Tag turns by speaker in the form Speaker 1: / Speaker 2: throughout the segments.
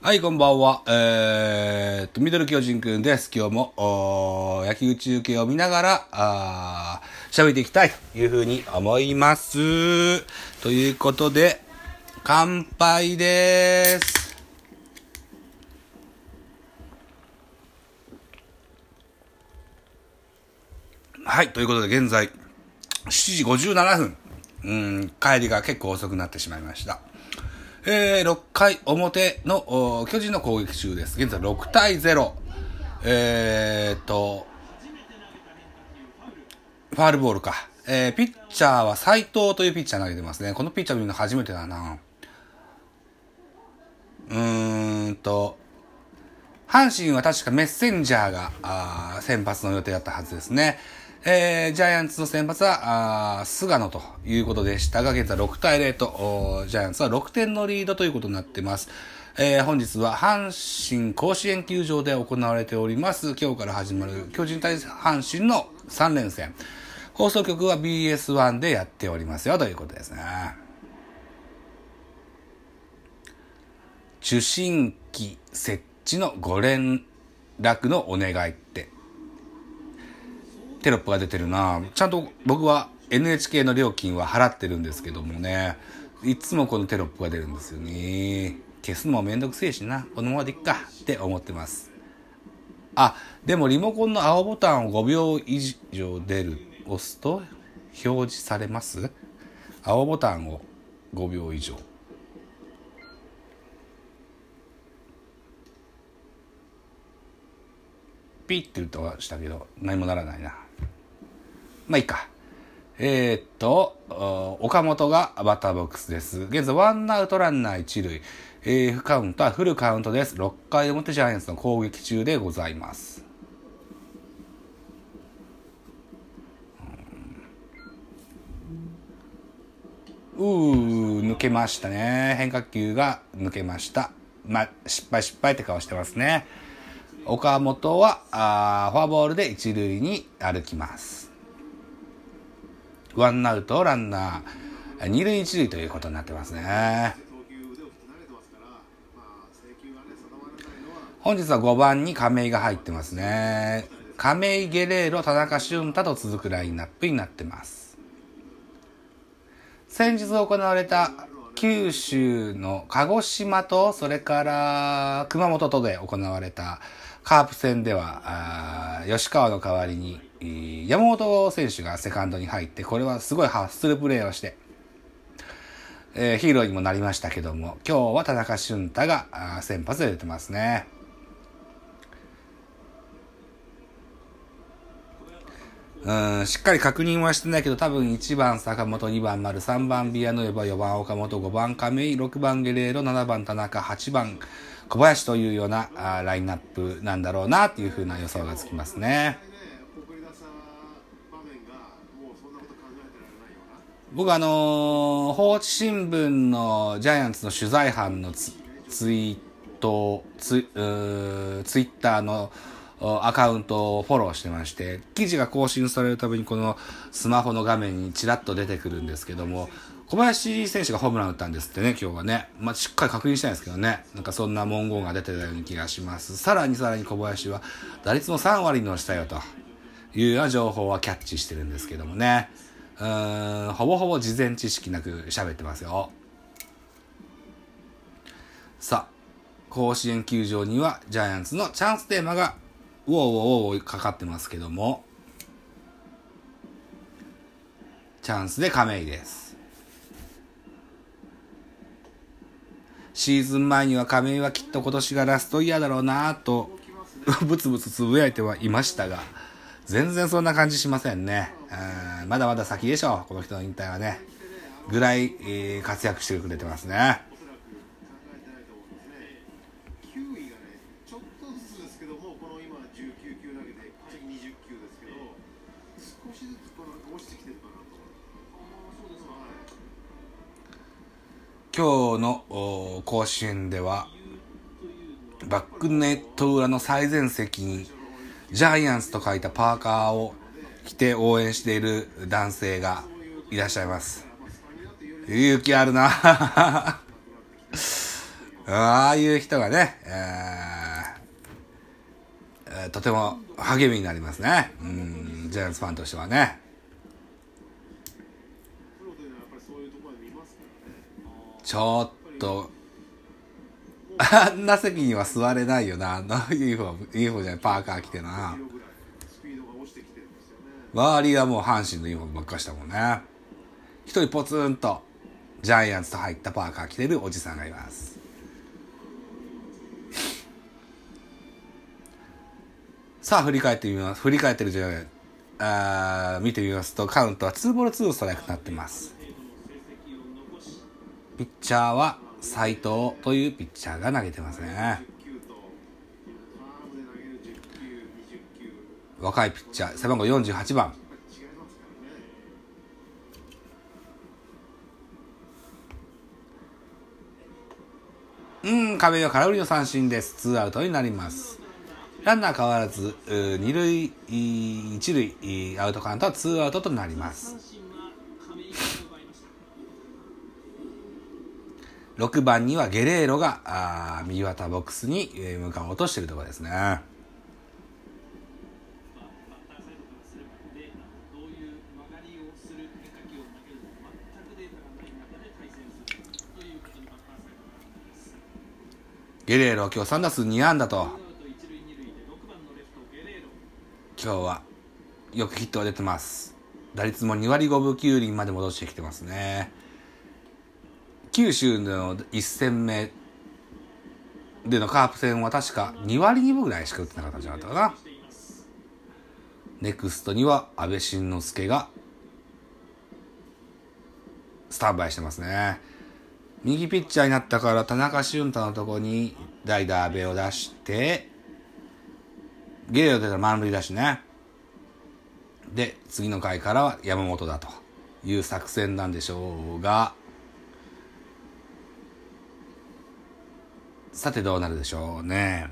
Speaker 1: はい、こんばんは。えーっと、ミドル巨人くんです。今日も、おー野球中継を見ながら、あ喋っていきたいというふうに思います。ということで、乾杯です。はい、ということで現在、7時57分。うん、帰りが結構遅くなってしまいました。えー、6回表の巨人の攻撃中です。現在6対0。えーっと、ファールボールか。えー、ピッチャーは斎藤というピッチャー投げてますね。このピッチャー見るの初めてだな。うーんと、阪神は確かメッセンジャーがあー先発の予定だったはずですね。えー、ジャイアンツの先発はあ菅野ということでしたが、現在6対0と、ジャイアンツは6点のリードということになっています。えー、本日は阪神甲子園球場で行われております、今日から始まる巨人対阪神の3連戦。放送局は BS1 でやっておりますよということですね。受信機設置のご連絡のお願いってテロップが出てるな。ちゃんと僕は NHK の料金は払ってるんですけどもね。いつもこのテロップが出るんですよね。消すのもめんどくせえしな。このままでいっか。って思ってます。あでもリモコンの青ボタンを5秒以上出る押すと表示されます？青ボタンを5秒以上。ピッて音はしたけど何もならないな。まあいいか。えー、っと岡本がバッターボックスです。現在ワンアウトランナー一塁、えー、フカウントはフルカウントです。6回表ジャイアンツの攻撃中でございます。うー抜けましたね。変化球が抜けました。まあ失敗失敗って顔してますね。岡本はあフォアボールで一塁に歩きます。ワンアウトランナー二塁一塁ということになってますね。本日は5番に亀井が入ってますね。亀井ゲレーロ田中俊太と続くラインナップになってます。先日行われた九州の鹿児島とそれから熊本とで行われたカープ戦では吉川の代わりに山本選手がセカンドに入ってこれはすごいハッスルプレーをして、えー、ヒーローにもなりましたけども今日は田中俊太が先発で出てますね。うんしっかり確認はしてないけど多分1番坂本2番丸3番ビアノエバ4番岡本5番亀井6番ゲレーロ7番田中8番小林というようなあラインナップなんだろうなっていうふうな予想がつきますね。僕あのー、放置新聞のジャイアンツの取材班のツツイートツツイッターのアカウントをフォローしてまして記事が更新されるたびにこのスマホの画面にちらっと出てくるんですけども小林選手がホームラン打ったんですってね、今日はね。まあ、しっかり確認したいんですけどね。なんかそんな文言が出てたような気がします。さらにさらに小林は打率の3割に乗したよというような情報はキャッチしてるんですけどもね。うーん、ほぼほぼ事前知識なく喋ってますよ。さあ、甲子園球場にはジャイアンツのチャンステーマがウォーウォーウォーかかってますけども、チャンスで亀井です。シーズン前には亀井はきっと今年がラストイヤーだろうなぁと、ブツブツつぶやいてはいましたが、全然そんな感じしませんね。うんまだまだ先でしょう、この人の引退はね。ぐらい、えー、活躍してくれてますね。
Speaker 2: 少しずつこの落ちてきてるかなと。
Speaker 3: ああ、そうですか。はい。
Speaker 1: 今日の甲子園ではバックネット裏の最前席にジャイアンツと書いたパーカーを着て応援している男性がいらっしゃいます勇気あるな ああいう人がね、えーとても励みになりますね。うん、ジャイアンツファンとしてはね。ちょっと、あんな席には座れないよな。あのユニフォーム、ユニフォームじゃない、パーカー着てな。周りはもう阪神のユニフォームばっかしたもんね。一人ポツンと、ジャイアンツと入ったパーカー着てるおじさんがいます。さあ、振り返ってみます。振り返ってるじゃない。あ見てみますと、カウントは2ボール2ストライクになってます。ピッチャーは斉藤というピッチャーが投げてますね。若いピッチャー、背番号48番。うん、壁は空振りの三振です。ツーアウトになります。ランナー変わらず、二塁、一塁、アウトカウントはツーアウトとなります。6番にはゲレーロがあ右肩ボックスに向かおうとしているところですね。ゲレーロ今日3打数2安打と。今日はよくヒットが出てます。打率も2割5分9厘まで戻してきてますね。九州の1戦目でのカープ戦は確か2割2分ぐらいしか打ってなかったんじゃなかったかな。ネクストには安倍晋之助がスタンバイしてますね。右ピッチャーになったから田中俊太のとこに代打阿部を出してゲレーロ出たら満塁だしね。で次の回からは山本だという作戦なんでしょうがさてどうなるでしょうね。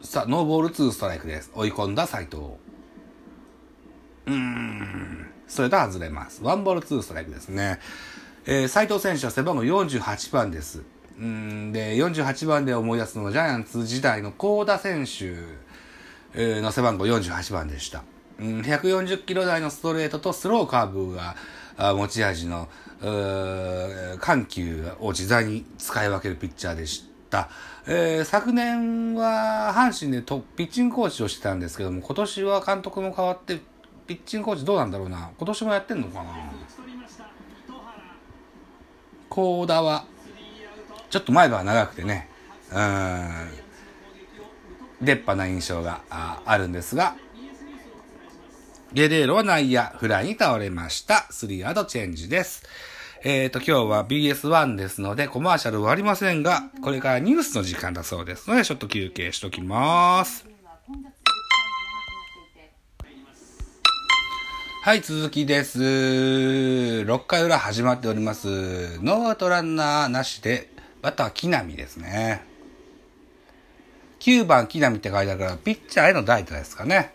Speaker 1: さあノーボールツーストライクです。追い込んだ斉藤。うーん。それと外れます。ワンボールツーストライクですね。えー、斉藤選手は背番号48番です。うんで48番で思い出すのはジャイアンツ時代の香田選手の背番号48番でした。うん、140キロ台のストレートとスローカーブが持ち味の緩急を自在に使い分けるピッチャーでした。えー昨年は阪神でトピッチングコーチをしてたんですけども、今年は監督も変わって、ピッチングコーチどうなんだろうな。今年もやってんのかな幸田は、ちょっと前歯が長くてね、うん、出っ歯な印象があるんですが、ゲレーロは内野フライに倒れました。スリーアウトチェンジです。えっ、と、今日は BS1 ですので、コマーシャルはありませんが、これからニュースの時間だそうですので、ちょっと休憩しときます。はい、続きです。6回裏始まっております。ノーアウトランナーなしで、バッターは木浪ですね。9番木浪って書いてあるから、ピッチャーへの代打ですかね。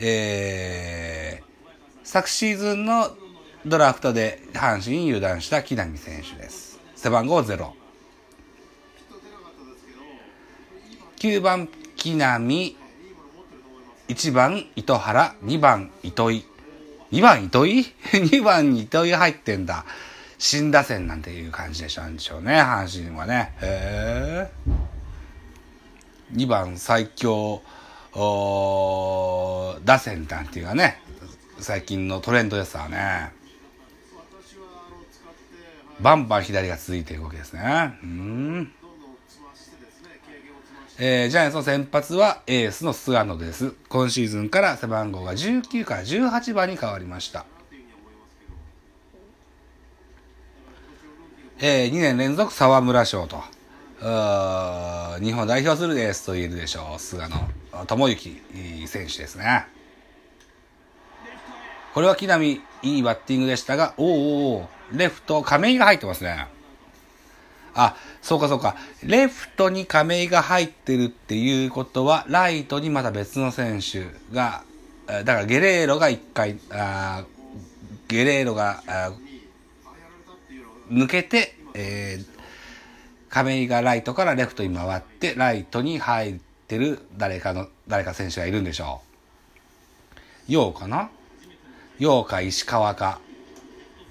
Speaker 1: えー、昨シーズンのドラフトで阪神に入団した木浪選手です。背番号0。9番木浪、1番糸原、2番糸井。2番糸井 ?2 番に糸井入ってんだ。新打線なんていう感じでしょでしょうね、阪神はね。へ。2番最強お打線なんていうかね、最近のトレンドですわね。バンバン左が続いているわけですね。うん。えージャイアンツの先発はエースの菅野です。今シーズンから背番号が19から18番に変わりました。えー2年連続沢村賞と、日本代表するエースと言えるでしょう。菅野智之選手ですね。これは木浪いいバッティングでしたが、おーおおレフト亀井が入ってますね。あ、そうかそうか。レフトに亀井が入ってるっていうことは、ライトにまた別の選手が、だからゲレーロが一回、あゲレーロが抜けて、えー、亀井がライトからレフトに回って、ライトに入ってる誰かの、誰か選手がいるんでしょう。ようかな？ようか石川か、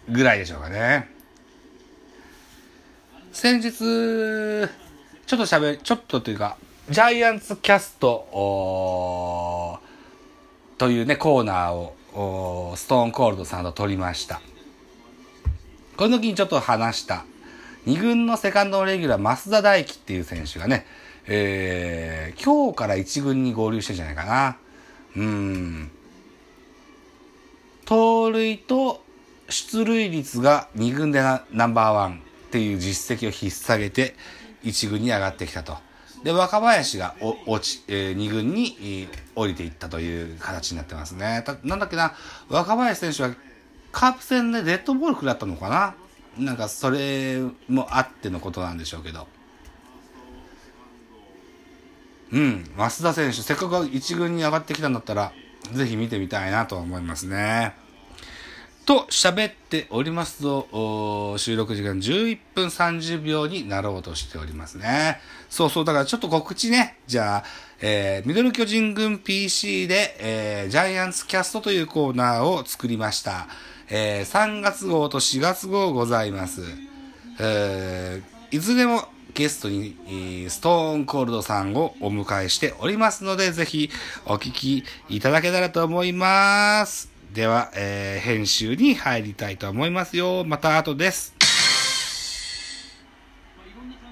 Speaker 1: ぐらいでしょうかね。先日、ちょっと喋、ちょっとというか、ジャイアンツキャスト、というね、コーナーを、ストーンコールドさんと撮りました。この時にちょっと話した、2軍のセカンドレギュラー、増田大輝っていう選手がね、えー、今日から1軍に合流してんじゃないかな。うん。盗塁と出塁率が2軍でナンバーワン。っていう実績を引っ提げて1軍に上がってきたと。で、若林が落ち、えー、2軍に降りていったという形になってますね。なんだっけな、若林選手はカープ戦でデッドボール食らったのかな？なんかそれもあってのことなんでしょうけど。うん、増田選手、せっかく1軍に上がってきたんだったら、ぜひ見てみたいなと思いますね。と喋っておりますと、収録時間11分30秒になろうとしておりますね。そうそう、だからちょっと告知ね。じゃあ、えー、ミドル巨人軍 PC で、えー、ジャイアンツキャストというコーナーを作りました。えー、3月号と4月号ございます。えー、いずれもゲストに、ストーンコールドさんをお迎えしておりますので、ぜひお聞きいただけたらと思います。では、えー、編集に入りたいと思いますよ。また後です。